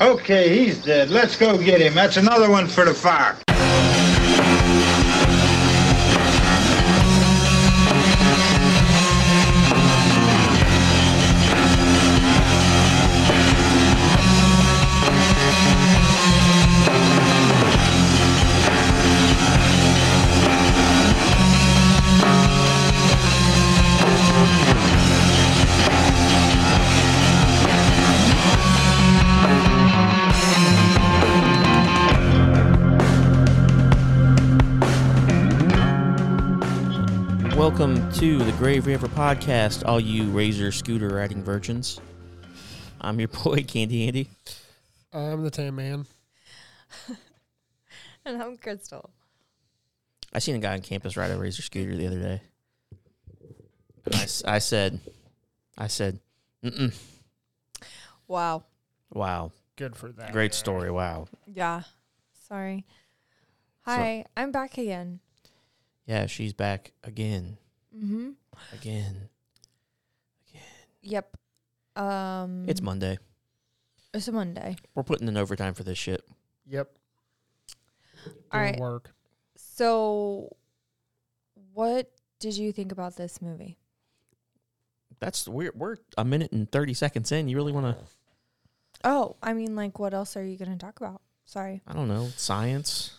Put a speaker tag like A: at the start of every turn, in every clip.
A: Okay, he's dead. Let's go get him. That's another one for the fire.
B: Welcome to the Grave River Podcast, all you razor scooter riding virgins. I'm your boy Candy Andy.
C: I'm the Tan Man.
D: And I'm Crystal.
B: I seen a guy on campus ride a razor scooter the other day. And I, s- I said, I said, Mm-mm.
D: Wow.
B: wow,
C: Good for that.
B: great
C: guy.
B: story, wow.
D: Yeah. Sorry. Hi, I'm back again.
B: Yeah, she's back again,
D: Mm-hmm.
B: again.
D: Yep. Um
B: It's Monday.
D: it's a Monday.
B: We're putting in overtime for this shit.
C: Yep.
D: All
C: Doing
D: right.
C: work.
D: So what did you think about this movie?
B: That's we're we're a minute and thirty seconds in. You really want to?
D: Oh, I mean like what else are you going to talk about? Sorry.
B: I don't know science.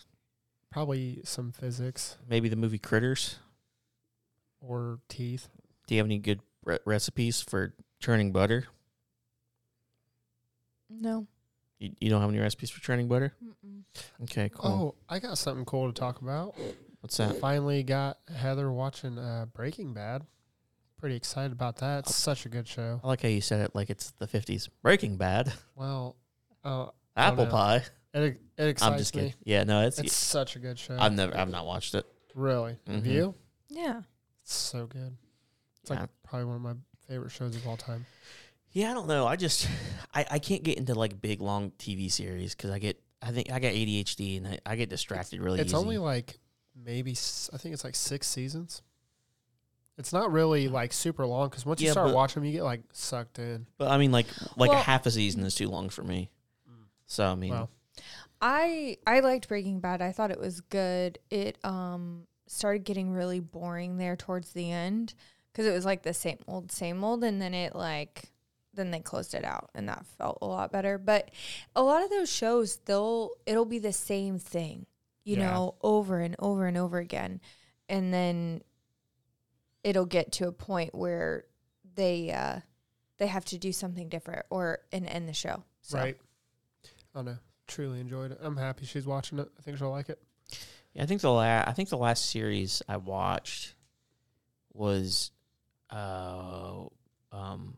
C: Probably some physics
B: Maybe the movie Critters.
C: or teeth.
B: Do you have any good re- recipes for churning butter?
D: No.
B: You, you don't have any recipes for churning butter?
D: Mm-mm.
B: Okay, cool.
C: Oh, I got something cool to talk about.
B: What's that?
C: Finally got Heather watching uh, Breaking Bad. Pretty excited about that. It's such a good show.
B: I like how you said it like it's the 50s. Breaking Bad.
C: Well, uh,
B: Apple
C: know.
B: pie.
C: It, it excites
B: I'm just
C: me.
B: kidding. Yeah, no, it's,
C: It's such a good show.
B: I've never I've not watched it.
C: really. Have
B: Mhm.
C: you?
D: Yeah.
C: It's so good. It's like
B: Yeah.
C: probably one of my favorite shows of all time.
B: Yeah, I don't know. I just I, I can't get into like big long TV series cuz I get I think I got ADHD and I, I get distracted really easily.
C: it's
B: easy.
C: only like maybe s- I think it's like six seasons. It's not really like super long because once you
B: Yeah,
C: start
B: but-
C: watching you get like sucked in.
B: but I mean like like
D: Well-
B: half a season is too long for me. So I mean,
C: Wow.
D: I I liked Breaking Bad. I thought it was good. It um started getting really boring there towards the end because it was like the same old same old, and then it like then they closed it out, and that felt a lot better. But a lot of those shows, they'll it'll be the same thing, you
C: Yeah.
D: know, over and over and over again, and then it'll get to a point where they uh they have to do something different or and end the show. So.
C: Right. I don't know. Truly enjoyed it. I'm happy she's watching it. I think she'll like it.
B: Yeah, I think the last I think the last series I watched was uh um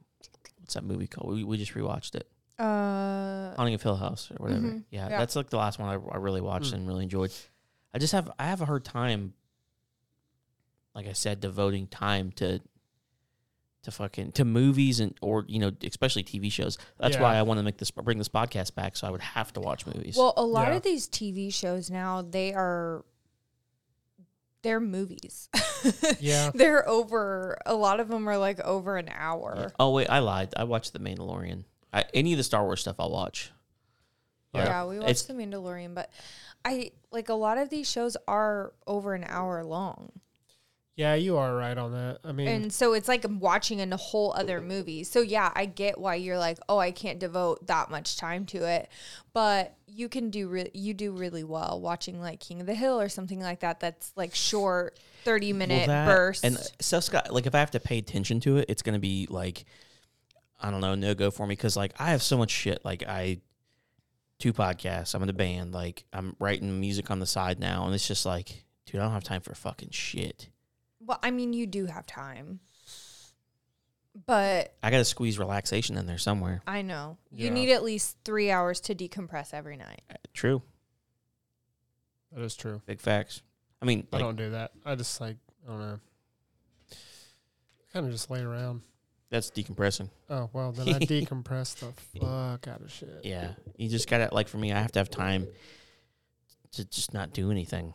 B: what's that movie called? We we just rewatched it.
D: Uh,
B: Haunting of Hill House or whatever.
D: Mhm,
B: Yeah,
D: yeah.
B: that's like the last one I, I really watched
C: Mm.
B: and really enjoyed. I just have I have a hard time like I said devoting time to to fucking to movies and or you know especially TV shows. That's why I want to make this bring this podcast back so I would have to watch movies.
D: well, a lot
C: Yeah.
D: of these TV shows now they are they're movies.
C: Yeah.
D: they're over. A lot of them are like over an hour.
B: Yeah. Oh wait, I lied. I watched The Mandalorian. I, any of the Star Wars stuff I'll watch.
D: Yeah,
B: Yeah.
D: we
B: It's-
D: watched The Mandalorian, but I like a lot of these shows are over an hour long.
C: Yeah, you are right on that. I mean,
D: And so it's like I'm watching a whole other movie. So yeah, I get why you're like, oh, I can't devote that much time to it, but you can do re- you do really well watching like King of the Hill or something like that. That's like short, thirty minute
B: that-
D: bursts.
B: And stuff's got like if I have to pay attention to it, it's gonna be like I don't know, no go for me because like I have so much shit. Like I two podcasts, I'm in a band, like I'm writing music on the side now, and it's just like, dude, I don't have time for fucking shit.
D: Well, I mean, you do have time, but
B: I gotta squeeze relaxation in there somewhere.
D: I know you
C: Yeah.
D: need at least three hours to decompress every night.
B: Uh, True,
C: that is true.
B: big facts. I mean,
C: I
B: like,
C: don't do that. I just like I don't know. Kind of just lay around.
B: that's decompressing.
C: Oh well, then I decompress the fuck out of shit.
B: Yeah, you just gotta like for me, I have to have time to just not do anything.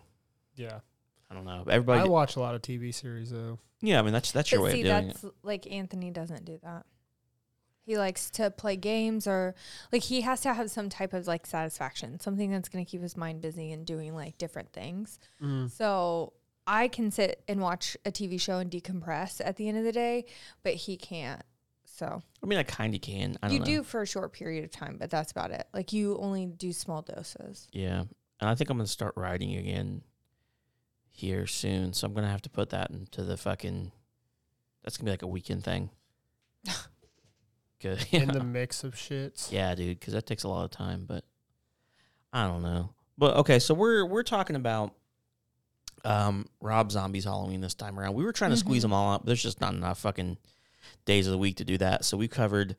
C: Yeah.
B: I don't know. Everybody,
C: I watch a lot of TV series though.
B: yeah. I mean, that's that's your
D: But
B: way
D: see,
B: of doing
D: that's like Anthony doesn't do that. He likes to play games or like he has to have some type of like satisfaction, something that's going to keep his mind busy and doing like different things.
C: Mm.
D: So I can sit and watch a TV show and decompress at the end of the day, but he can't. So
B: I mean, I kind of can. I don't
D: you
B: know.
D: do for a short period of time, but that's about it. Like you only do small doses.
B: Yeah, and I think I'm gonna start writing again here soon. So I'm gonna have to put that into the fucking. That's gonna be like a weekend thing. Good.
C: In the mix of shits.
B: Yeah, dude, because that takes a lot of time. But I don't know. But okay, so we're we're talking about um Rob Zombie's Halloween this time around. We were trying to squeeze
D: Mhm.
B: them all out, but there's just not enough fucking days of the week to do that. So we covered,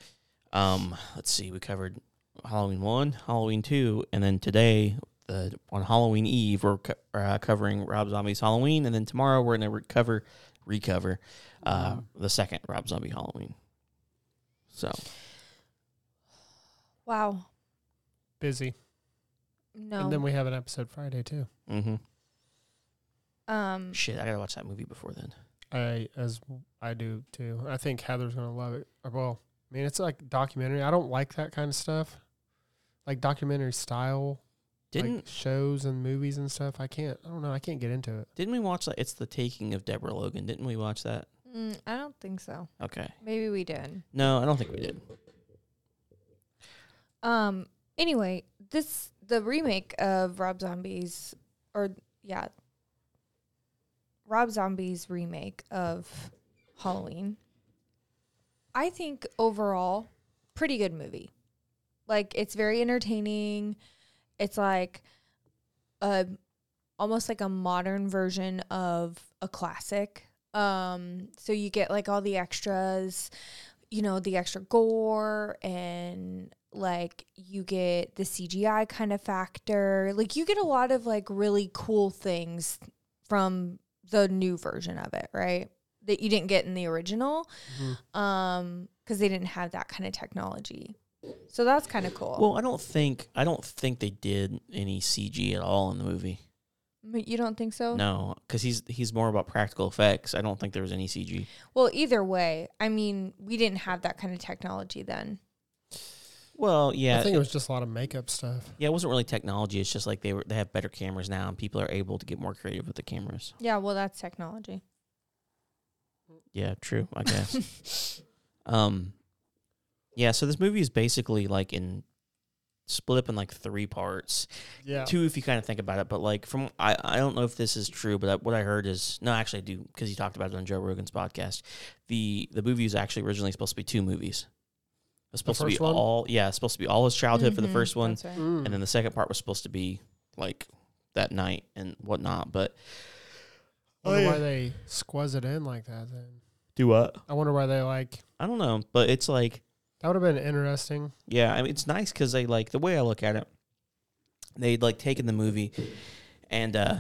B: um, let's see, we covered Halloween one, Halloween two, and then today. The, on Halloween Eve, we're co- uh, covering Rob Zombie's Halloween, and then tomorrow we're gonna recover, recover uh, the second Rob Zombie Halloween. So
D: Wow.
C: Busy.
D: No.
C: And then we have an episode Friday too.
B: mm-hmm.
D: um
B: Shit, I gotta watch that movie before then.
C: I as I do too. I think Heather's gonna love it. Or, well, I mean, it's like documentary. I don't like that kind of stuff, like documentary style,
B: Didn't
C: like shows and movies and stuff. I can't. I don't know. I can't get into it.
B: didn't we watch that? It's the taking of Deborah Logan. Didn't we watch that?
D: mm, I don't think so.
B: Okay.
D: Maybe we did.
B: No, I don't think we did.
D: Um. Anyway, this the remake of Rob Zombie's, or yeah, Rob Zombie's remake of Halloween. I think overall, pretty good movie. Like it's very entertaining. It's like a almost like a modern version of a classic. Um, so you get like all the extras, you know, the extra gore and like you get the CGI kind of factor. Like you get a lot of like really cool things from the new version of it, right? That you didn't get in the original. Um, because they didn't have that kind of technology. So that's kind of cool.
B: Well, I don't think I don't think they did any CG at all in the movie.
D: But you don't think so?
B: No, because he's he's more about practical effects. I don't think there was any CG.
D: Well, either way, I mean, we didn't have that kind of technology then.
B: Well, yeah,
C: I think it was just a lot of makeup stuff.
B: yeah, it wasn't really technology. It's just like they were they have better cameras now, and people are able to get more creative with the cameras.
D: Yeah, well, that's technology.
B: Yeah, true. I guess. um, yeah. So this movie is basically like in split up in like three parts.
C: Yeah.
B: Two, if you kind of think about it. But like from I, I don't know if this is true, but I, what I heard is no, actually I do because he talked about it on Joe Rogan's podcast. The the movie was actually originally supposed to be two movies. It was supposed to be
C: one?
B: all yeah, it's supposed to be all his childhood for the
D: Mhm,
B: first one,
D: that's right.
C: Mm.
B: and then the second part was supposed to be like that night and whatnot. But
C: I wonder
B: Oh,
C: why they squeeze it in like that. Then
B: do what?
C: I wonder why they like.
B: I don't know, but it's like
C: That would have been interesting.
B: Yeah, I mean it's nice because they like the way I look at it. They'd like taken the movie, and uh,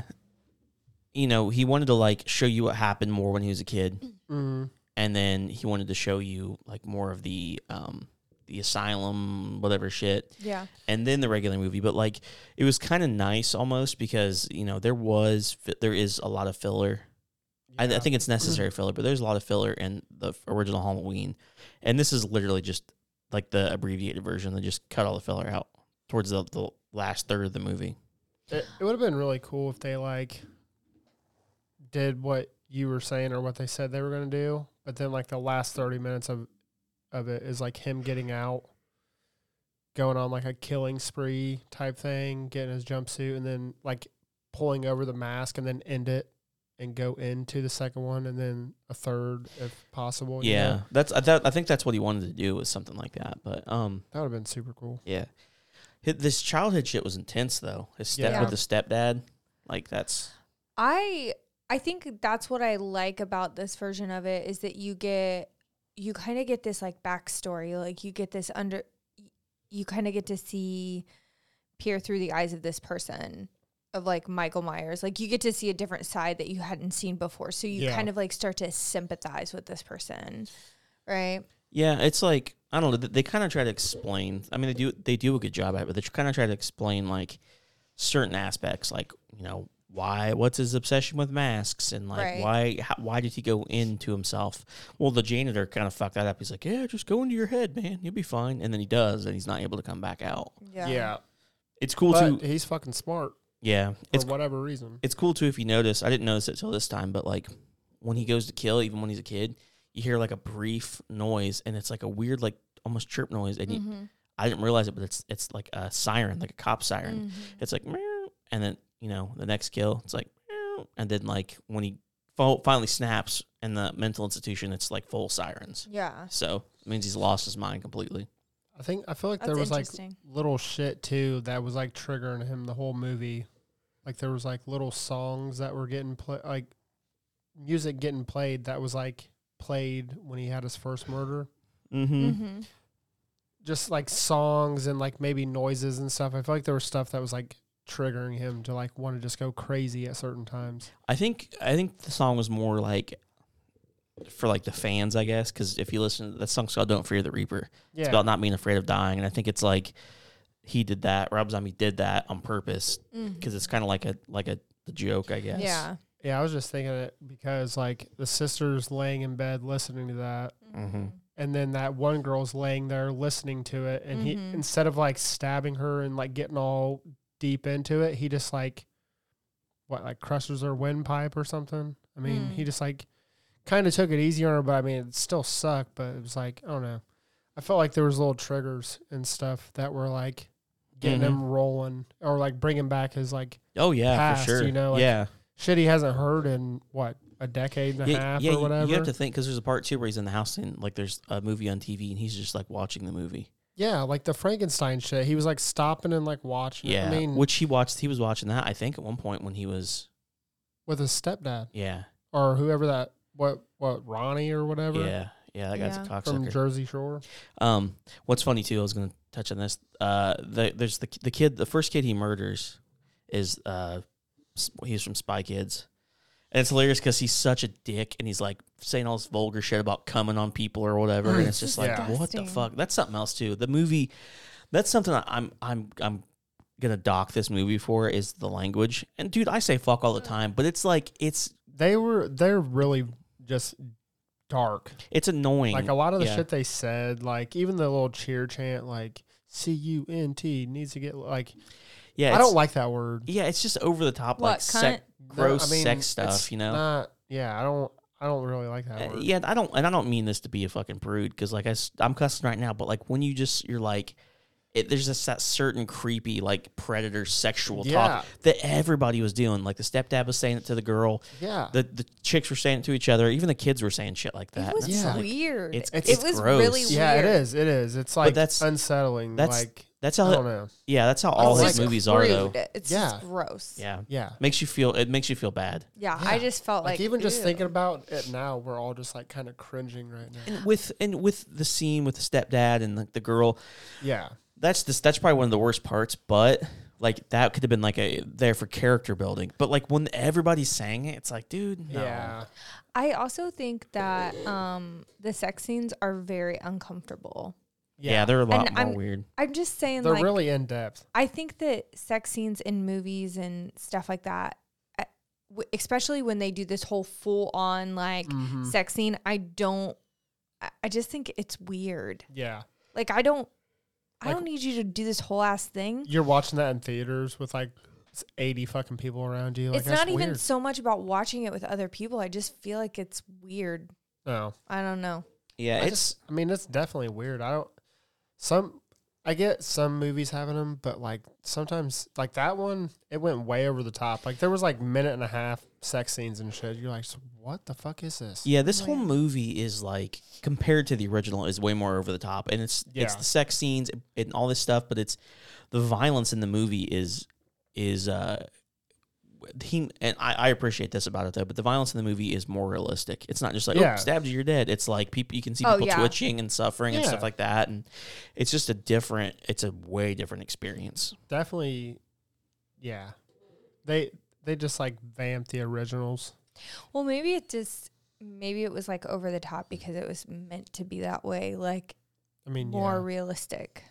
B: you know he wanted to like show you what happened more when he was a kid,
C: Mm.
B: and then he wanted to show you like more of the um the asylum whatever shit,
D: Yeah.
B: and then the regular movie. But like it was kind of nice almost because you know there was there is a lot of filler. I, I think it's mm-hmm. necessary filler, but there's a lot of filler in the original Halloween, and this is literally just like the abbreviated version. They just cut all the filler out towards the, the last third of the movie.
C: It, it would have been really cool if they like did what you were saying or what they said they were going to do, but then like the last 30 minutes of of it is like him getting out going on like a killing spree type thing, getting his jumpsuit and then like pulling over the mask and then end it and go into the second one and then a third if possible. you
B: yeah,
C: know?
B: that's I, thought, I think that's what he wanted to do was something like that. But um,
C: That would have been super cool.
B: yeah, Hi- this childhood shit was intense though. His step
C: Yeah.
B: with the stepdad, like that's
D: I I think that's what I like about this version of it is that you get you kind of get this like backstory, like you get this under you kind of get to see peer through the eyes of this person of like Michael Myers. Like you get to see a different side that you hadn't seen before. So you
C: Yeah.
D: kind of like start to sympathize with this person. Right?
B: yeah. It's like I don't know. They, they kind of try to explain. I mean, they do they do a good job at it, but they kind of try to explain like certain aspects, like you know why what's his obsession with masks and like
D: Right.
B: why how, why did he go into himself well the janitor kind of fucked that up he's like yeah just go into your head man you'll be fine and then he does and he's not able to come back out
D: Yeah.
C: Yeah,
B: it's cool
C: but
B: too
C: he's fucking smart
B: yeah
C: for
B: it's
C: whatever reason.
B: it's cool too if you notice i didn't notice it till this time but like when he goes to kill even when he's a kid you hear like a brief noise and it's like a weird like almost chirp noise and
D: Mm-hmm.
B: i didn't realize it but it's it's like a siren like a cop siren
D: Mm-hmm.
B: it's like meow, and then you know the next kill it's like meow, and then like when he fo- finally snaps in the mental institution it's like full sirens
D: Yeah.
B: so it means he's lost his mind completely
C: I think I feel like
D: That's
C: there was like little shit too that was like triggering him the whole movie. Like there was like little songs that were getting played, like music getting played that was like played when he had his first murder.
B: mm-hmm.
D: mm-hmm.
C: Just like songs and like maybe noises and stuff. I feel like there was stuff that was like triggering him to like want to just go crazy at certain times.
B: i think i think the song was more like for like the fans i guess because if you listen to that song's called don't fear the reaper
C: Yeah,
B: it's about not being afraid of dying and i think it's like he did that rob zombie did that on purpose because it's kind of like a like a the joke i guess
D: Mm-hmm. Yeah.
C: yeah. I was just thinking it because like the sister's laying in bed listening to that,
B: mm-hmm.
C: and then that one girl's laying there listening to it and he
D: Mhm.
C: instead of like stabbing her and like getting all deep into it he just like what like crushes her windpipe or something i mean
D: Mm.
C: he just like kind of took it easy on her but i mean it still sucked but it was like i don't know i felt like there was little triggers and stuff that were like getting
B: Mhm.
C: him rolling or like bringing back his like
B: oh yeah
C: Past,
B: for sure
C: you know, like,
B: yeah
C: shit he hasn't heard in what a decade and a half
B: yeah,
C: or whatever
B: You have to think because there's a part too where he's in the house and like there's a movie on TV and he's just like watching the movie.
C: yeah like the frankenstein shit he was like stopping and like watching.
B: Yeah,
C: i mean
B: which he watched. He was watching that I think at one point when he was
C: with his stepdad
B: yeah
C: or whoever that what what Ronnie or whatever
B: yeah yeah that guy's
D: Yeah.
B: a
C: from. Jersey Shore.
B: Um, what's funny too, I was gonna touch on this. Uh, the, there's the the kid, the first kid he murders is uh, s- he's from Spy Kids, and it's hilarious because he's such a dick and he's like saying all this vulgar shit about coming on people or whatever, and it's just like,
C: Yeah.
B: what the
D: Disgusting.
B: fuck? That's something else too. The movie, that's something that I'm I'm I'm gonna dock this movie for is the language. And dude, I say fuck all the time, but it's like it's
C: They were they're really just dark.
B: it's annoying.
C: Like a lot of the
B: Yeah.
C: shit they said, like even the little cheer chant, like C U N T needs to get like
B: Yeah,
C: I don't like that word.
B: Yeah, it's just over the top,
D: What,
B: like sec-
C: No,
B: gross
C: I mean,
B: sex stuff. You know.
C: Not, yeah, I don't I don't really like that
B: Uh,
C: word.
B: yeah, I don't, and I don't mean this to be a fucking prude because, like, I, am cussing right now, but like when you just, you're like, it, there's just that certain creepy, like, predator sexual
C: Yeah.
B: talk that everybody was doing. Like the stepdad was saying it to the girl,
C: Yeah.
B: the the chicks were saying it to each other, even the kids were saying shit like that.
D: It was
C: Yeah.
B: like-
D: weird.
B: it's-
D: it
B: it's
D: was
B: gross.
D: really
C: yeah, it is. It is. It's like
B: that's-
C: unsettling.
B: that's-
C: like
B: that's
C: I
B: how,
C: don't know.
B: yeah, that's how all
C: don't
B: his
C: like
B: movies are, though.
D: It's
C: Yeah.
D: just gross.
B: Yeah,
C: Yeah.
B: makes you feel, it makes you feel bad.
D: Yeah,
C: Yeah.
D: I just felt
C: Like,
D: like,
C: even just thinking about it now, we're all just like kind of cringing right now.
B: And with and with the scene with the stepdad and the, the girl,
C: Yeah.
B: That's this that's probably one of the worst parts but like that could have been like a there for character building but like when everybody's saying it it's like dude no.
C: Yeah.
D: I also think that um, the sex scenes are very uncomfortable.
B: yeah, they're a lot
D: And
B: more
D: I'm-
B: weird
D: I'm just saying,
C: They're
D: like,
C: really in depth.
D: I think that sex scenes in movies and stuff like that, uh, especially when they do this whole full on like
C: Mhm.
D: sex scene, I don't. I- I just think it's weird.
C: Yeah.
D: Like I don't. I don't need you to do this whole ass thing.
C: You're watching that in theaters with like s- 80 fucking people around you. Like,
D: it's
C: that's
D: not even so much about watching it with other people. I just feel like it's weird.
C: No.
D: I don't know.
B: yeah
C: I
B: it's
C: just, I mean, it's definitely weird. I don't, some, I get some movies having them, but like sometimes, like that one, it went way over the top. Like there was like minute and a half sex scenes and shit. You're like, what the fuck is this?
B: yeah this whole movie is like compared to the original is way more over the top and it's it's the sex scenes and all this stuff but it's the violence in the movie is is uh he and I, I appreciate this about it though, but the violence in the movie is more realistic. It's not just like
C: Yeah.
B: oh stabbed you, you're dead. It's like people you can see
D: Oh,
B: people
D: yeah.
B: twitching and suffering and stuff like that, and it's just a different. It's a way different experience.
C: Definitely, yeah. They they just like vamped the originals.
D: Well, maybe it just maybe it was like over the top because it was meant to be that way, like
C: I mean,
D: more
C: yeah.
D: realistic.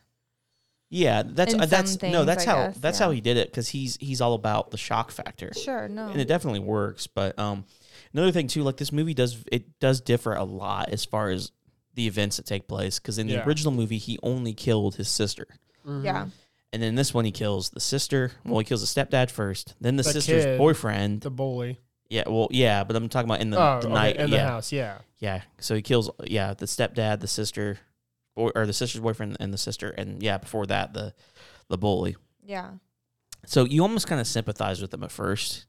B: Yeah, that's uh, that's
D: some
B: no, that's
D: I
B: how
D: guess,
B: that's
D: yeah.
B: how he did it because he's he's all about the shock factor,
D: Sure, no.
B: and it definitely works. But um, another thing too, like this movie does it does differ a lot as far as the events that take place because in the
C: Yeah.
B: original movie he only killed his sister,
C: Mhm.
D: yeah.
B: And then this one he kills the sister. Well, he kills the stepdad first, then the,
C: The
B: sister's
C: kid.
B: boyfriend.
C: The bully.
B: yeah, well, yeah, but I'm talking about in the,
C: oh,
B: the
C: okay,
B: night.
C: in
B: yeah,
C: the house. Yeah.
B: Yeah. So he kills yeah, the stepdad, the sister boy or the sister's boyfriend and the sister and yeah, before that the the bully.
D: Yeah.
B: So you almost kind of sympathize with them at first.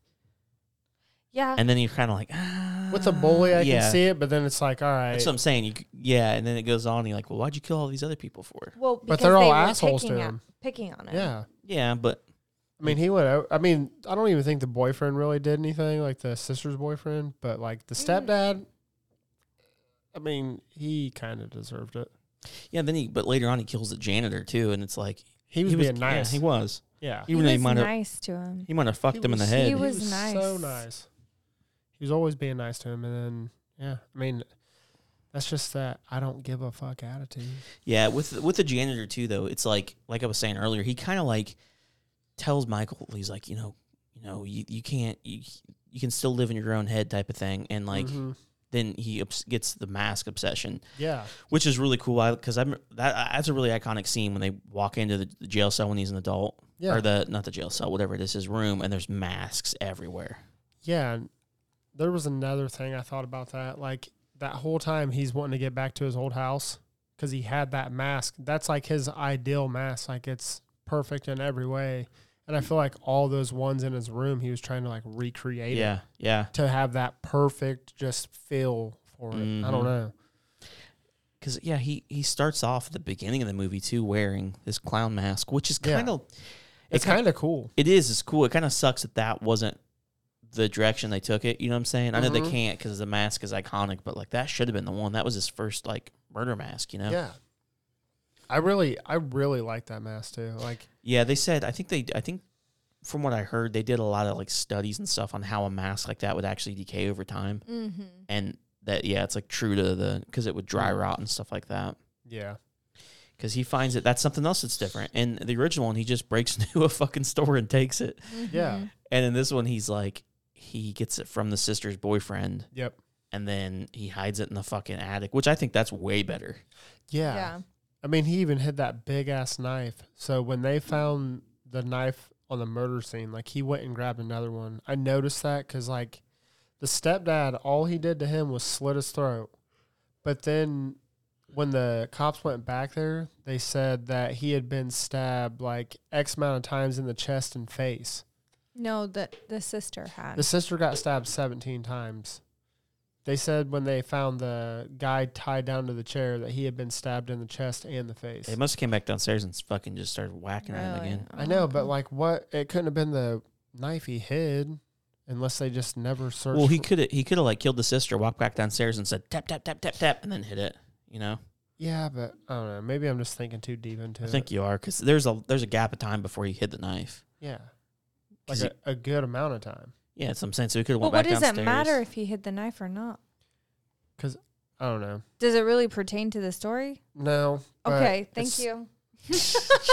D: Yeah.
B: And then you're kind of like ah,
C: With the bully, I
B: yeah.
C: can see it, but then it's like, all right.
B: That's what I'm saying. You c- yeah, and then it goes on. And you're like, well, why'd you kill all these other people for?
D: well,
C: But they're all
D: they were
C: assholes to
D: picking
C: him.
D: At, picking on him.
C: yeah.
B: Yeah, but
C: I mean, he went out. I mean, I don't even think the boyfriend really did anything, like the sister's boyfriend, but like the
D: Mm.
C: stepdad, I mean, he kind of deserved it.
B: yeah. Then he but later on he kills the janitor too, and it's like
C: He was being
B: yeah,
C: nice.
B: he was.
C: yeah.
D: He
B: Even though he
D: was
B: might have
D: nice to him.
B: he might have fucked
C: He
B: him in the head.
D: He was
C: So
D: nice.
C: nice. He was always being nice to him, and then yeah, I mean, that's just that I don't give a fuck attitude.
B: Yeah, with with the janitor too, though, it's like like I was saying earlier, he kind of like tells Michael, he's like, you know, you know, you, you can't, you you can still live in your own head, type of thing, and like
C: Mhm.
B: then he gets the mask obsession,
C: yeah,
B: which is really cool because I'm that that's a really iconic scene when they walk into the, the jail cell when he's an adult
C: yeah,
B: or the not the jail cell, whatever it is, his room, and there's masks everywhere.
C: yeah. There was another thing I thought about that. Like that whole time he's wanting to get back to his old house because he had that mask. That's like his ideal mask. Like it's perfect in every way. And I feel like all those ones in his room, he was trying to like recreate it
B: Yeah, yeah.
C: to have that perfect just feel for it. I
B: Mhm.
C: don't know.
B: Because yeah, he he starts off at the beginning of the movie too wearing this clown mask, which is kind of
C: It's kind of cool.
B: It is. It's cool. It kind of sucks that that wasn't the direction they took it. You know what I'm saying? I know they
C: Mhm.
B: can't because the mask is iconic, but like that should have been the one. That was his first like murder mask. You know?
C: Yeah. I really, I really like that mask too. Like,
B: Yeah. They said. I think they. I think from what I heard, they did a lot of like studies and stuff on how a mask like that would actually decay over time,
D: Mm-hmm.
B: and that yeah, it's like true to the because it would dry
C: Mm.
B: rot and stuff like that.
C: yeah,
B: Because he finds it that's something else that's different. And the original one, he just breaks into a fucking store and takes it,
C: Yeah.
B: and in this one, he's like he gets it from the sister's boyfriend.
C: yep,
B: and then he hides it in the fucking attic, which I think that's way better.
C: yeah.
D: Yeah.
C: I mean, he even hid that big ass knife. So when they found the knife on the murder scene, like he went and grabbed another one. I noticed that because like the stepdad, all he did to him was slit his throat. But then when the cops went back there, they said that he had been stabbed like X amount of times in the chest and face.
D: No, the the sister had.
C: The sister got stabbed 17 times. They said when they found the guy tied down to the chair that he had been stabbed in the chest and the face.
B: They must have came back downstairs and fucking just started whacking at him
D: Really?
B: again.
C: I know, but like what? It couldn't have been the knife he hid unless they just never searched.
B: Well, he
C: for-
B: could have he could have like killed the sister, walked back downstairs and said tap tap tap tap tap, and then hit it. You know,
C: Yeah, but I don't know. Maybe I'm just thinking too deep into
B: I
C: it.
B: think you are because there's a there's a gap of time before he hit the knife.
C: Yeah.
B: 'Cause
C: Like a, a good amount of time.
B: Yeah, that's what I'm saying. So he could have
D: But
B: went
D: what
B: back
D: does it matter if he hid the knife or not?
C: Because I don't know.
D: Does it really pertain to the story?
C: No.
D: Okay, thank you.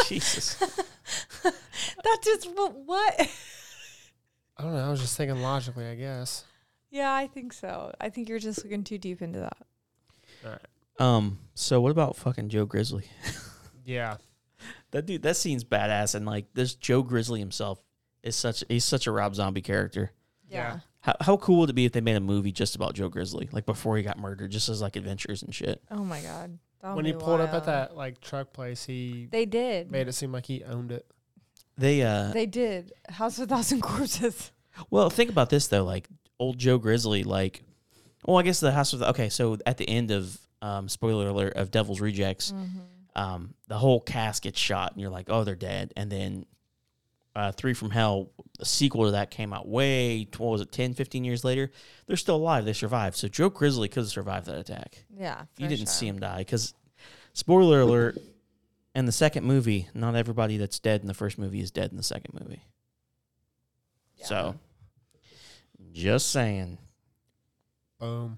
B: Jesus.
D: That just what? what?
C: I don't know. I was just thinking logically, I guess.
D: yeah, I think so. I think you're just looking too deep into that.
C: All right.
B: Um. So what about fucking Joe Grizzly?
C: Yeah.
B: That dude. That scene's badass, and like this Joe Grizzly himself is such he's such a Rob Zombie character.
C: Yeah.
B: How how cool would it be if they made a movie just about Joe Grizzly, like before he got murdered, just as like adventures and shit?
D: Oh my god. That would
C: when he
D: be
C: pulled up at that like truck place, he
D: They did.
C: made it seem like he owned it.
B: They uh
D: They did. House of a Thousand Corpses.
B: well think about this though, like old Joe Grizzly, like well I guess the house of the okay, so at the end of um spoiler alert of Devil's Rejects,
D: Mm-hmm.
B: um the whole cast gets shot and you're like, Oh, they're dead and then uh, Three from Hell, the sequel to that came out way, what was it, 10, 15 years later? They're still alive. They survived. So Joe Grizzly could have survived that attack.
D: Yeah.
B: you didn't
D: sure.
B: see him die because spoiler alert in the second movie not everybody that's dead in the first movie is dead in the second movie
D: Yeah.
B: so just saying
C: Boom.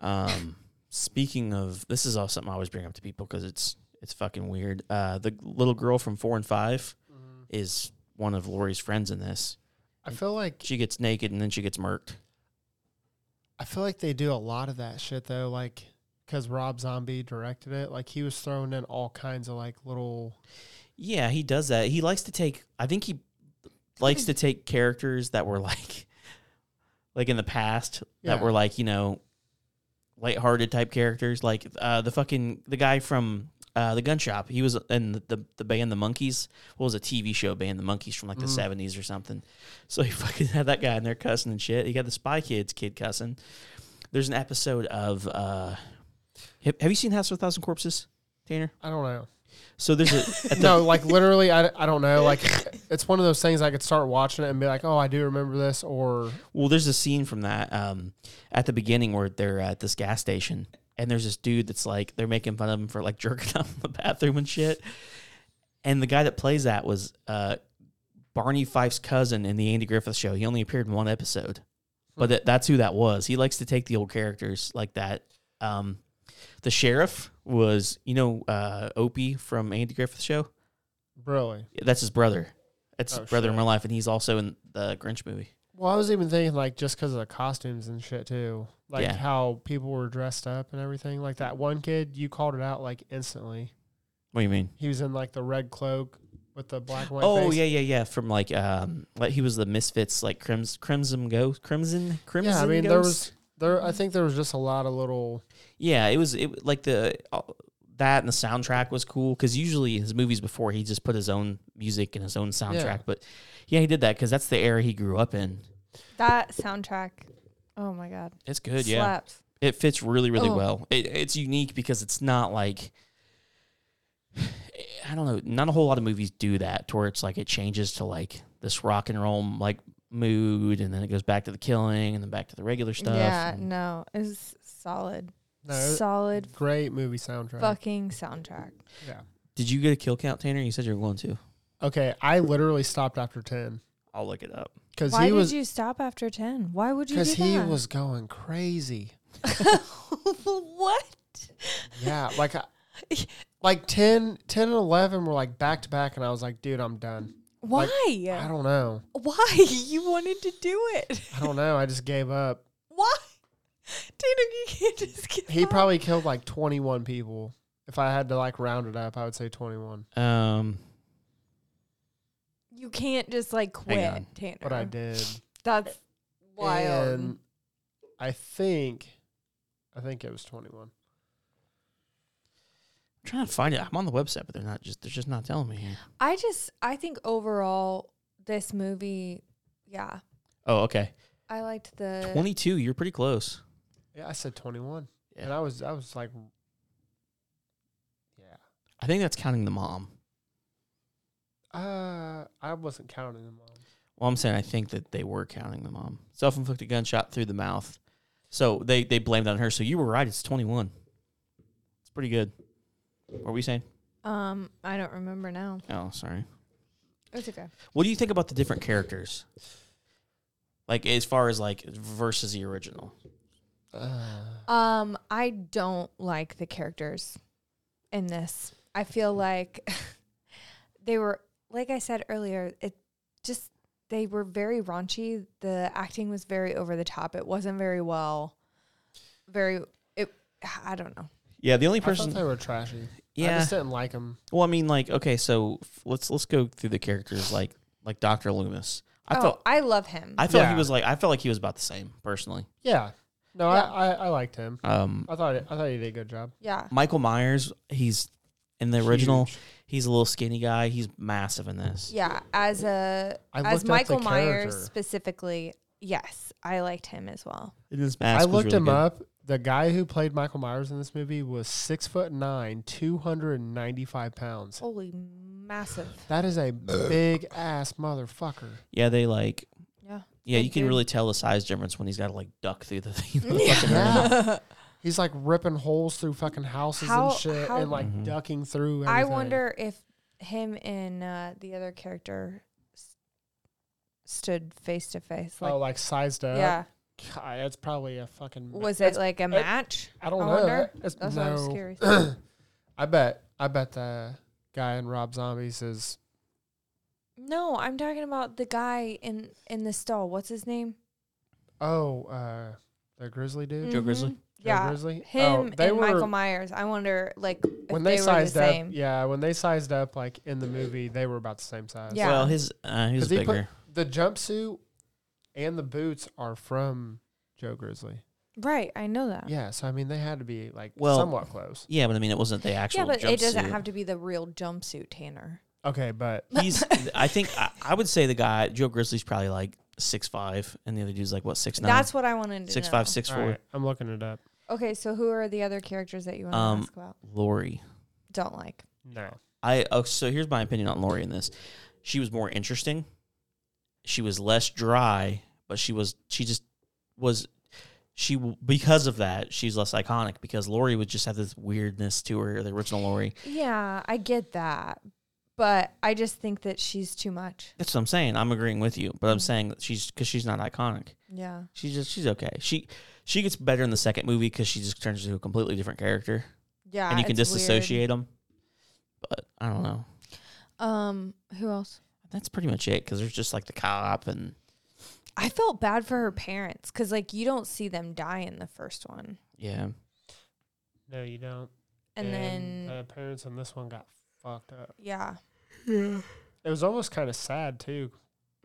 B: um speaking of this is all something i always bring up to people because it's It's fucking weird. Uh, the little girl from four and 5 is one of Lori's friends in this.
C: I feel like
B: She gets naked and then she gets murked.
C: I feel like they do a lot of that shit though, like because Rob Zombie directed it. Like he was throwing in all kinds of like little.
B: Yeah, he does that. He likes to take. I think he likes to take characters that were like, like in the past that
C: Yeah.
B: were like you know, lighthearted type characters. Like uh, the fucking the guy from uh, the gun shop. He was in the, the the band the Monkees. What was a TV show band the Monkees from like the
C: Mhm.
B: seventies or something. So he fucking had that guy in there cussing and shit. He got the Spy Kids kid cussing. There's an episode of. uh have, have you seen House of a Thousand Corpses, Tanner?
C: I don't know.
B: So there's a at the,
C: no, like literally, I, I don't know. Like it's one of those things I could start watching it and be like, oh, I do remember this, or
B: Well, there's a scene from that um, at the beginning where they're at this gas station, and there's this dude that's like they're making fun of him for like jerking off in the bathroom and shit. And the guy that plays that was uh, Barney Fife's cousin in the Andy Griffith Show. He only appeared in one episode, but that, that's who that was. He likes to take the old characters like that. Um, the sheriff was, you know, uh, Opie from Andy Griffith Show.
C: really.
B: That's his brother. That's
C: Oh,
B: his brother in
C: shit.
B: real life, and he's also in the Grinch movie.
C: Well, I was even thinking like just because of the costumes and shit too, like
B: Yeah.
C: how people were dressed up and everything. Like that one kid, you called it out like instantly.
B: What do you mean?
C: He was in like the red cloak with the black and white.
B: Oh
C: face.
B: yeah, yeah, yeah. From like um, like he was the Misfits, like Crims, Crimson Ghost, Crimson, Crimson.
C: yeah. I mean, there was there. I think there was just a lot of little.
B: Yeah, it was it like the uh, that and the soundtrack was cool because usually his movies before he just put his own music and his own soundtrack,
C: Yeah.
B: but yeah, he did that because that's the era he grew up in.
D: That soundtrack. Oh my god.
B: It's good, yeah.
D: Slaps.
B: It fits really, really
D: Oh.
B: well. It, it's unique because it's not like I don't know. Not a whole lot of movies do that, to where it's like it changes to like this rock and roll like mood, and then it goes back to the killing, and then back to the regular stuff.
D: Yeah, no, it's solid.
C: No,
D: solid
C: great movie soundtrack.
D: fucking soundtrack.
C: Yeah.
B: Did you get a kill count, Tanner? You said you were going to.
C: Okay, I literally stopped after ten
B: I'll look it up.
C: Because
D: Why
C: he was
D: did you stop after 10? Why would you do
C: because
D: that?
C: he was going crazy.
D: what?
C: Yeah, like I, like 10, 10 and eleven were like back to back, and I was like, dude, I'm done.
D: Why?
C: I don't know.
D: Why? You wanted to do it.
C: I don't know. I just gave up.
D: Why? Tanner, you can't just give
C: He
D: up.
C: probably killed like twenty one people. If I had to like round it up, I would say twenty one.
B: Um,
D: You can't just like quit,
B: on.
D: Tanner.
C: But I did.
D: That's wild.
C: And I think, I think it was twenty one.
B: I'm trying to find it. I'm on the website, but they're not just they're just not telling me here.
D: I just I think overall this movie, yeah,
B: Oh, okay.
D: I liked the
B: 22. You're pretty close.
C: Yeah, I said twenty one,
B: Yeah.
C: and I was I was like, yeah.
B: I think that's counting the mom.
C: Uh, I wasn't counting them all.
B: Well, I'm saying I think that they were counting the mom. Self-inflicted gunshot through the mouth. So they they blamed on her. So you were right. It's 21. It's pretty good. What were we saying?
D: um I don't remember now.
B: Oh, sorry.
D: It's okay.
B: What do you think about the different characters? Like as far as like versus the original.
C: Uh,
D: Um, I don't like the characters in this. I feel like they were, like I said earlier, it just they were very raunchy. The acting was very over the top. It wasn't very well. Very, it. I don't know.
B: Yeah, the only
C: I thought
B: person.
C: they were trashy.
B: Yeah, I
C: just didn't like them.
B: Well, I mean, like, okay, so f- let's let's go through the characters. Like like Doctor Loomis. I
D: oh,
B: felt
D: I love him.
B: I felt
C: Yeah.
B: he was like I felt like he was about the same personally.
C: Yeah. No,
D: Yeah.
C: I, I I liked him.
B: Um,
C: I thought I thought he did a good job.
D: yeah.
B: Michael Myers, he's in the original.
C: Huge.
B: He's a little skinny guy. He's massive in this.
D: Yeah. As a
C: I
D: as
C: looked up the
D: Michael Myers
C: character.
D: specifically, yes, I liked him as well.
B: And his
C: I
B: mask was
C: looked
B: really
C: him
B: good.
C: up. The guy who played Michael Myers in this movie was six foot nine, two hundred and ninety five pounds.
D: Holy massive.
C: That is a big ass motherfucker.
B: Yeah, they like.
D: Yeah.
B: Yeah,
D: Big
B: you can
D: dude.
B: really tell the size difference when he's got to like duck through the thing. the fucking room.
C: Yeah. He's like ripping holes through fucking houses
D: How-
C: and shit,
D: how-
C: and like
B: Mhm.
C: ducking through.
D: I
C: everything.
D: wonder if him and uh, the other character s- stood face to face. Like,
C: oh, like sized up.
D: yeah.
C: God, it's probably a fucking.
D: Was it like a match?
C: I don't
D: I
C: know.
D: wonder.
C: It's-
D: That's what I was
C: no.
D: curious.
C: I bet I bet the guy in Rob Zombies is
D: No, I'm talking about the guy in in the stall. What's his name?
C: oh uh the Grizzly dude.
B: Joe Grizzly?
D: Mhm.
C: Joe
D: Yeah,
C: Grizzly.
D: him
C: oh, they
D: and
C: were
D: Michael Myers. I wonder, like, if
C: when
D: they,
C: they,
D: were
C: sized
D: the
C: up.
D: same.
C: Yeah, when they sized up like in the movie, they were about the same size.
D: Yeah.
B: Well, his uh, he was
C: 'Cause he put-
B: bigger.
C: The jumpsuit and the boots are from Joe Grizzly.
D: Right, I know that.
C: Yeah, so I mean they had to be like
B: Well-
C: somewhat close.
B: yeah, but I mean, it wasn't the actual.
D: Yeah, but it doesn't have to be the real jumpsuit, Tanner.
C: Okay, but
B: He's. I think I, I would say the guy Joe Grizzly's probably like six five, and the other dude's like what six nine.
D: That's what I wanted to
B: six
D: know.
B: five six
C: all
B: four.
C: right, I'm looking it up.
D: Okay, so who are the other characters that you want to
B: Um,
D: ask about?
B: Laurie.
D: Don't like.
C: No.
B: I oh, so here's my opinion on Laurie in this. She was more interesting. She was less dry, but she was she just was she because of that she's less iconic because Laurie would just have this weirdness to her, the original Laurie.
D: Yeah, I get that, but I just think that she's too much.
B: That's what I'm saying. I'm agreeing with you, but I'm
D: Mm.
B: saying that she's because she's not iconic.
D: Yeah.
B: She's just she's okay. She she gets better in the second movie because she just turns into a completely different character,
D: Yeah.
B: and you can
D: it's weird.
B: disassociate them. But I don't know.
D: Um, who else?
B: That's pretty much it because there's just like the cop and
D: I felt bad for her parents because, like, you don't see them die in the first one,
B: yeah.
C: No, you don't.
D: and, then
C: the parents in this one got fucked up.
D: yeah.
C: It was almost kind of sad too.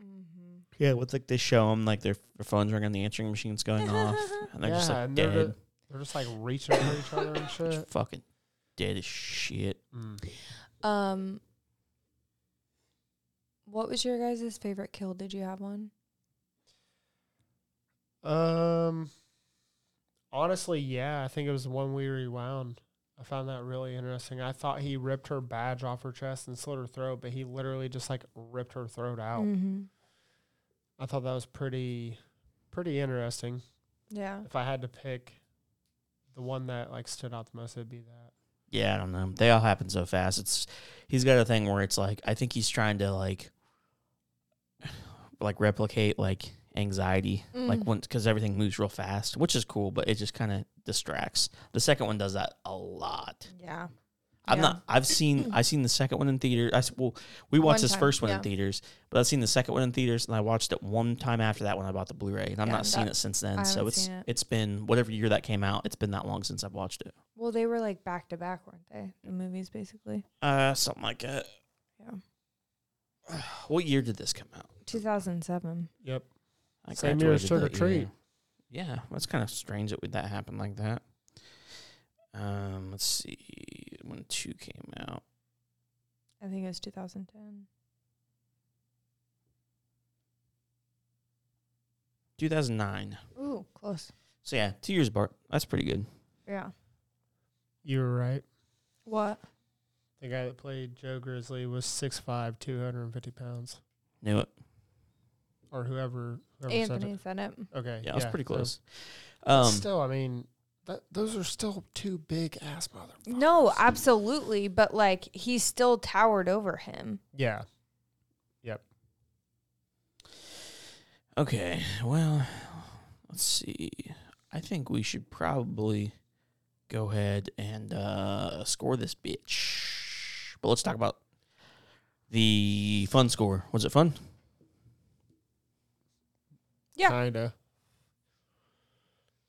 D: Mm-hmm.
B: Yeah, with like they show them like their, their phones ringing, and the answering machine's going off, and they're just like
C: and they're
B: dead,
C: the- They're just like reaching for each other and
B: Just
C: shit.
B: fucking dead as shit.
C: Mm.
D: Um, what was your guys' favorite kill? Did you have one?
C: Um, honestly, yeah, I think it was the one we rewound. I found that really interesting. I thought he ripped her badge off her chest and slit her throat, but he literally just like ripped her throat out.
D: Mm-hmm.
C: I thought that was pretty, pretty interesting.
D: Yeah.
C: If I had to pick the one that like stood out the most, it'd be that.
B: Yeah, I don't know. They all happen so fast. It's he's got a thing where it's like I think he's trying to like like replicate like anxiety, like once because everything moves real fast, which is cool, but it just kind of distracts. The second one does that a lot.
D: Yeah.
B: I'm
D: Yeah.
B: not. I've seen. I've seen the second one in theaters. I s- well, we watched
D: One
B: this
D: time,
B: first one
D: yeah.
B: in theaters, but I've seen the second one in theaters, and I watched it one time after that when I bought the Blu-ray, and I'm
D: Yeah,
B: not seeing it since then. So it's
D: it.
B: it's been whatever year that came out. It's been that long since I've watched it.
D: Well, they were like back to back, weren't they? The movies, basically.
B: Uh, something like that.
D: Yeah.
B: What year did this come out?
D: 2007.
C: Yep.
B: I
C: Same year as
B: graduated
C: Trick or
B: that year.
C: Treat.
B: Yeah, that's kind of strange that would that happen like that. Um, let's see when two came out.
D: I think it was 2010.
B: 2009.
D: Ooh, close.
B: So yeah, two years apart. That's pretty good.
D: Yeah.
C: You were right.
D: What?
C: The guy that played Joe Grizzly was 6'5", 250 pounds,
B: Knew it.
C: Or whoever. whoever
D: Anthony
C: Said
D: said it.
C: it. Okay,
B: Yeah, I was pretty close.
C: but
B: Um,
C: still, I mean, that, those are still two big ass motherfuckers.
D: No, absolutely. But like, he still towered over him.
C: Yeah. Yep.
B: Okay, well, let's see. I think we should probably go ahead and uh, score this bitch. But let's talk about the fun score. Was it fun?
D: Yeah.
C: Kinda.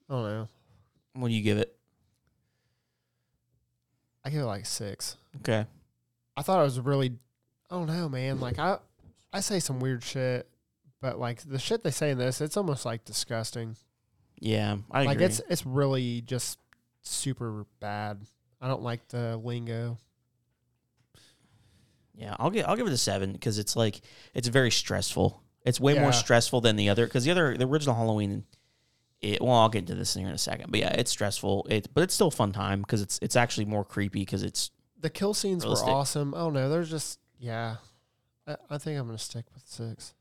C: I don't know.
B: What do you give it?
C: I give it like six.
B: Okay.
C: I thought it was really. I don't know, man. Like I, I say some weird shit, but like the shit they say in this, it's almost like disgusting.
B: Yeah, I
C: like
B: agree.
C: it's it's really just super bad. I don't like the lingo.
B: yeah, I'll give I'll give it a seven because it's like it's very stressful. It's way
C: Yeah.
B: more stressful than the other because the other the original Halloween. It, well, I'll get into this here in a second, but yeah, it's stressful. It but it's still a fun time because it's it's actually more creepy because it's
C: The kill scenes
B: Realistic.
C: were awesome. I don't know. There's just yeah. I, I think I'm gonna stick with six.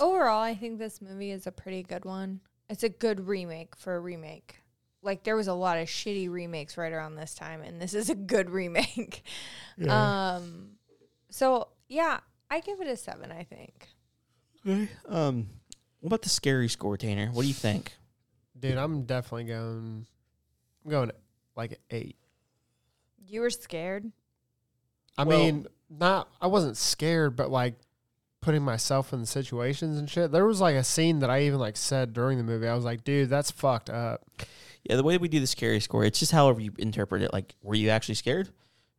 D: Overall, I think this movie is a pretty good one. It's a good remake for a remake. Like there was a lot of shitty remakes right around this time, and this is a good remake. Um, so yeah, I give it a seven. I think.
B: Um. What about the scary score, Tanner? What do you think?
C: Dude, I'm definitely going. I'm going like eight.
D: You were scared.
C: I
B: Well-
C: mean, not I wasn't scared, but like putting myself in the situations and shit. There was like a scene that I even like said during the movie. I was like, dude, that's fucked up.
B: Yeah, the way we do the scary score, it's just however you interpret it. Like, were you actually scared?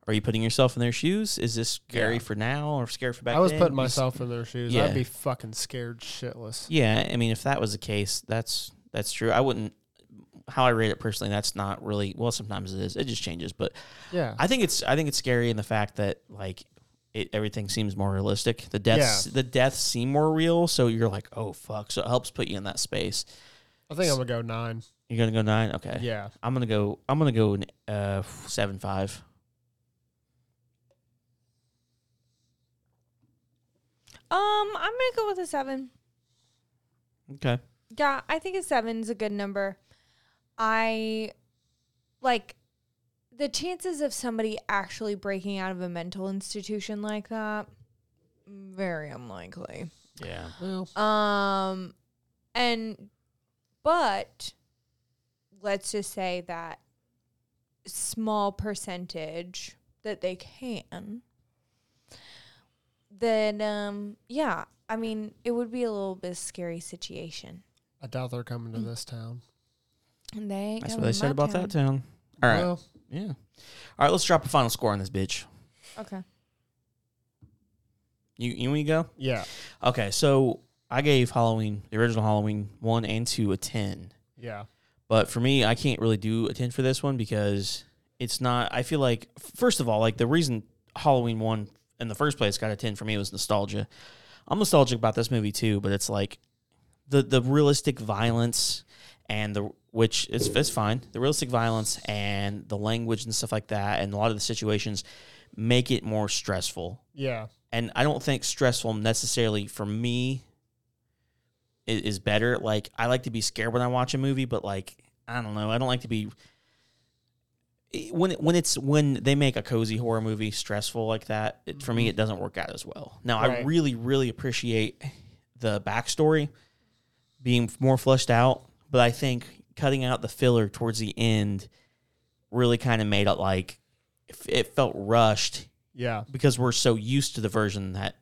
B: Are you putting yourself in their shoes? Is this scary
C: Yeah.
B: for now or scary for back
C: I was
B: then?
C: putting myself in their shoes.
B: Yeah.
C: I'd be fucking scared shitless.
B: Yeah, I mean, if that was the case, that's that's true. I wouldn't. How I rate it personally, that's not really. Well, sometimes it is. It just changes, but
C: Yeah.
B: I think it's. I think it's scary in the fact that like it, everything seems more realistic. The deaths,
C: Yeah.
B: the deaths seem more real, so you're like, oh fuck. So it helps put you in that space.
C: I think I'm gonna go nine.
B: You're gonna go nine. Okay.
C: Yeah.
B: I'm gonna go. I'm gonna go uh seven five.
D: Um, I'm gonna go with a seven.
B: Okay.
D: Yeah, I think a seven is a good number. I like the chances of somebody actually breaking out of a mental institution like that. Very unlikely.
B: Yeah.
C: Well,
D: Um, and but let's just say that small percentage that they can. Then, um, yeah, I mean, it would be a little bit scary situation.
C: I doubt they're coming to this town.
D: And they ain't
B: That's what
D: coming
B: they
D: to
B: said
D: my
B: about
D: town.
B: that town. All right.
C: Well,
B: Yeah. All right. Let's drop a final score on this bitch.
D: Okay.
B: You you want to go?
C: yeah.
B: Okay. So I gave Halloween, the original Halloween, one and two a ten.
C: Yeah.
B: But for me, I can't really do a 10 for this one because it's not. I feel like, first of all, like the reason Halloween 1 in the first place got a 10 for me was nostalgia. I'm nostalgic about this movie too, but it's like the the realistic violence and the which is it's fine. The realistic violence and the language and stuff like that and a lot of the situations make it more stressful
C: Yeah.
B: and I don't think stressful necessarily for me is, is better. Like I like to be scared when I watch a movie, but like I don't know, I don't like to be when it, when it's when they make a cozy horror movie stressful like that. It, for me, it mm-hmm. doesn't work out as well. Now I really really appreciate the backstory being more fleshed out, but I think cutting out the filler towards the end really kind of made it like it felt rushed
C: Yeah.
B: because we're so used to the version that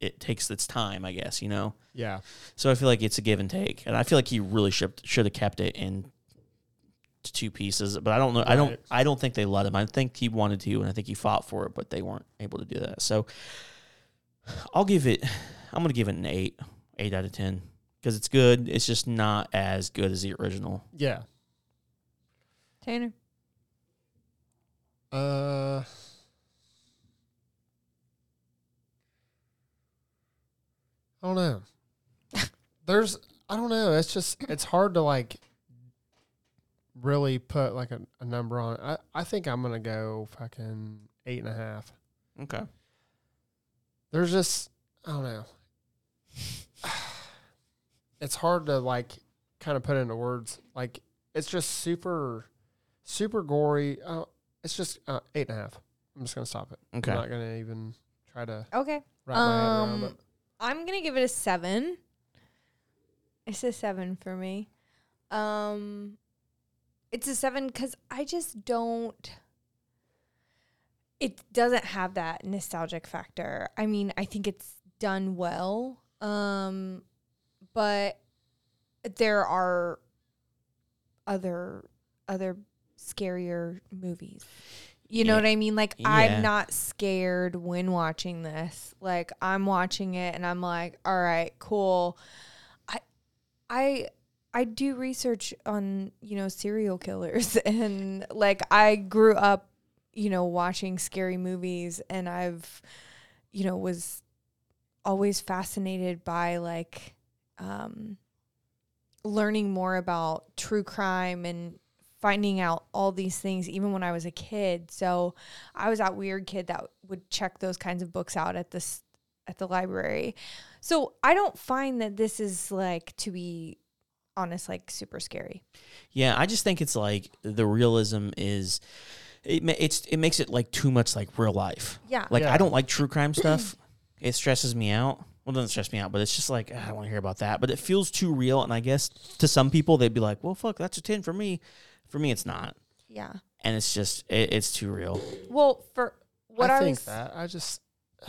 B: it takes its time, I guess, you know.
C: Yeah.
B: So I feel like it's a give and take, and I feel like he really should should have kept it in t- two pieces. But I don't know. I don't. I don't think they let him. I think he wanted to, and I think he fought for it, but they weren't able to do that. So I'll give it. I'm gonna give it an eight, eight out of ten, because it's good. It's just not as good as the original.
C: Yeah.
D: Tanner.
C: Uh. I don't know. There's, I don't know. It's just, it's hard to like really put like a, a number on it. I, I think I'm gonna go fucking eight and a half.
B: Okay.
C: There's just, I don't know. It's hard to like kind of put into words. Like it's just super, super gory. Uh, it's just uh, eight and a half. I'm just gonna stop it.
B: Okay.
C: I'm not gonna even try to
D: Okay.
C: wrap my head around it.
D: Um, I'm gonna give it a seven. It's a seven for me. Um, it's a seven because I just don't. It doesn't have that nostalgic factor. I mean, I think it's done well. Um, but there are other other scarier movies. You know
B: Yeah.
D: what I mean? Like
B: Yeah.
D: I'm not scared when watching this. Like I'm watching it and I'm like, all right, cool. I I I do research on, you know, serial killers and like I grew up, you know, watching scary movies and I've you know, was always fascinated by like um learning more about true crime and finding out all these things even when I was a kid. So I was that weird kid that would check those kinds of books out at this at the library. So I don't find that this is like to be honest like super scary.
B: Yeah, I just think it's like the realism is it ma- it's it makes it like too much like real life.
D: Yeah.
B: Like
C: Yeah.
B: I don't like true crime stuff. it stresses me out. Well, it doesn't stress me out, but it's just like ah, I don't want to hear about that. But it feels too real, and I guess to some people they'd be like, "Well, fuck, that's a ten for me." For me, it's not.
D: yeah.
B: and it's just it, it's too real.
D: Well, for what I,
C: I think
D: was,
C: that I just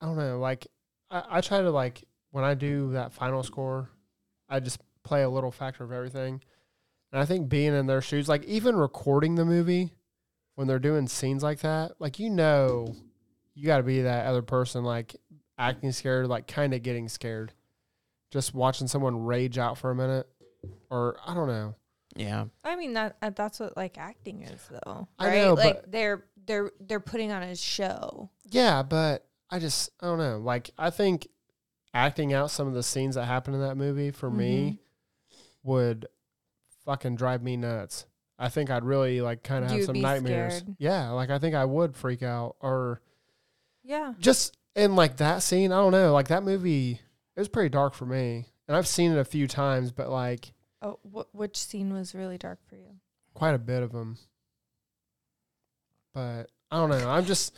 C: I don't know. Like I, I try to like when I do that final score, I just play a little factor of everything. And I think being in their shoes, like even recording the movie when they're doing scenes like that, like you know, you got to be that other person, like acting scared, like kind of getting scared, just watching someone rage out for a minute, or I don't know.
B: Yeah,
D: I mean that uh, that's what like acting is though,
C: I
D: right?
C: know,
D: like
C: but-
D: they're they're they're putting on a show.
C: Yeah, but I just I don't know. Like I think acting out some of the scenes that happen in that movie for me mm-hmm. would fucking drive me nuts. I think I'd really like kind of have some nightmares.
D: scared.
C: Yeah, like I think I would freak out or
D: Yeah.
C: just in like that scene, I don't know, like that movie it was pretty dark for me. And I've seen it a few times, but like
D: Oh, wh- which scene was really dark for you?
C: quite a bit of them. But I don't know. I'm just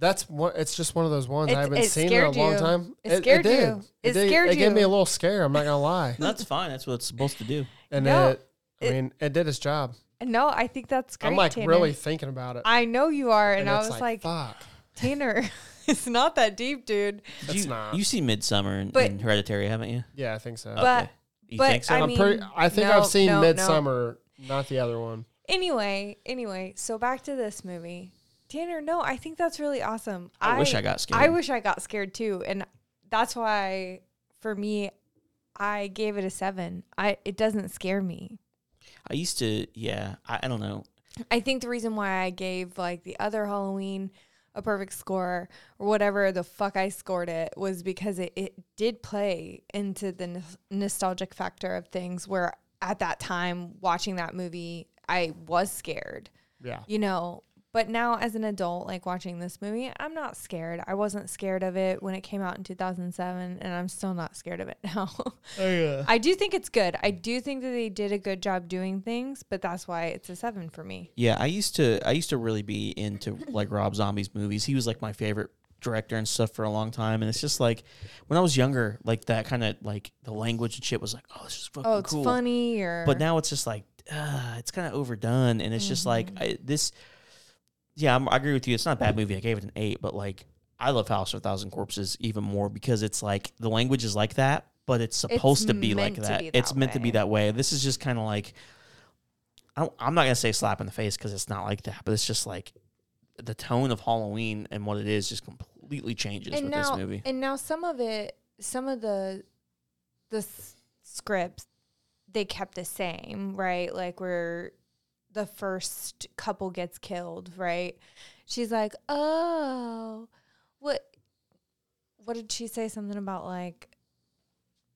C: that's one. It's just one of those ones
D: It-
C: I haven't
D: it
C: seen in a
D: scared
C: long
D: you.
C: time.
D: It scared
C: did.
D: you. It
C: did.
D: scared
C: It gave me a little scare. I'm not gonna lie.
B: that's fine. That's what it's supposed to do.
C: And
D: No,
C: it, I
D: it-
C: mean, it did its job.
D: No, I think that's great.
C: I'm like
D: Tanner.
C: really thinking about it.
D: I know you are, and, I
C: it's
D: was like,
C: fuck.
D: Tanner, it's not that deep, dude.
C: It's
B: you,
C: not.
B: You see Midsommar and,
D: But-
B: and Hereditary, haven't you?
C: Yeah, I think so.
D: But-
B: Okay. you
D: but
B: think so?
D: I
C: I'm
D: mean,
C: pretty. I think
D: no,
C: I've seen
D: no, no.
C: Midsommar, not the other one.
D: Anyway, anyway, so back to this movie. Tanner, no, I think that's really awesome.
B: I wish I got scared.
D: I wish I got scared too, and that's why for me, I gave it a seven. I it doesn't scare me.
B: I used to. Yeah, I, I don't know.
D: I think the reason why I gave like the other Halloween a perfect score or whatever the fuck I scored it was because it, it did play into the nos- nostalgic factor of things where at that time watching that movie I was scared,
C: Yeah.
D: you know. But now as an adult like watching this movie, I'm not scared. I wasn't scared of it when it came out in 2007 and I'm still not scared of it now.
C: Oh yeah.
D: I do think it's good. I do think that they did a good job doing things, but that's why it's a 7 for me.
B: Yeah, I used to. I used to really be into like Rob Zombie's movies. He was like my favorite director and stuff for a long time. And it's just like when I was younger, like that kind of like the language and shit was like, oh, this is fucking
D: oh, it's
B: cool.
D: funny or
B: But now it's just like, uh, it's kind of overdone, and it's just like
D: Mm-hmm.
B: I, this. Yeah, I'm, I agree with you. It's not a bad movie. I gave it an eight, but like I love House of a Thousand Corpses even more because it's like the language is like that, but it's supposed to be like
D: to
B: that.
D: be
B: It's
D: that
B: meant to be that way. This is just kind of like. I I'm not gonna say slap in the face because it's not like that, but it's just like the tone of Halloween and what it is just completely changes
D: and
B: with
D: now
B: this movie.
D: and now some of it some of the the s- scripts they kept the same, right? Like where the first couple gets killed, right? She's like, "Oh, what what did she say something about like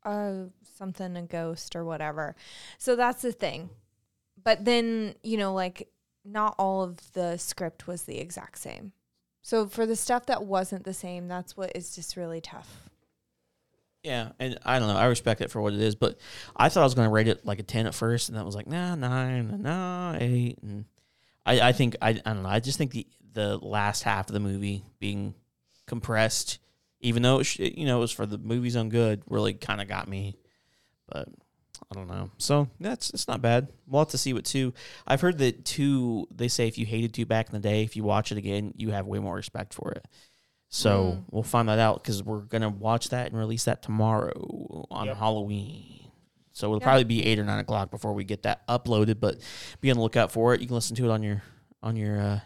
D: uh something a ghost or whatever." So that's the thing. But then, you know, like not all of the script was the exact same. So for the stuff that wasn't the same, that's what is just really tough.
B: Yeah, and I don't know. I respect it for what it is, but I thought I was going to rate it like a ten at first, and that was like nah, nine, nah, eight, and I, I think I, I don't know. I just think the the last half of the movie being compressed, even though it sh- you know it was for the movie's own good, really kind of got me. But I don't know. So that's it's not bad. We'll have to see what two. I've heard that two. They say if you hated two back in the day, if you watch it again, you have way more respect for it. So
D: Mm.
B: we'll find that out because we're gonna watch that and release that tomorrow on
C: Yep.
B: Halloween. So it'll
D: Yeah.
B: probably be eight or nine o'clock before we get that uploaded. But be on the lookout for it. You can listen to it on your on your uh,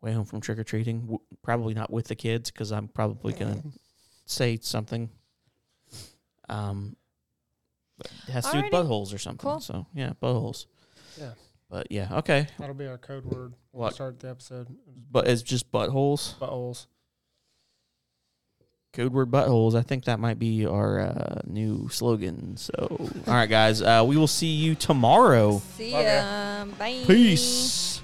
B: way home from trick or treating. W- probably not with the kids because I'm probably gonna say something. Um, it has to do with buttholes or something.
D: Cool.
B: So yeah, buttholes.
C: Yeah.
B: But yeah, okay.
C: That'll be our code word. We'll start the episode.
B: But it's just buttholes.
C: Buttholes.
B: Code word buttholes. I think that might be our uh, new slogan. So, all right, guys, uh, we will see you tomorrow.
D: See ya. Bye.
B: Peace.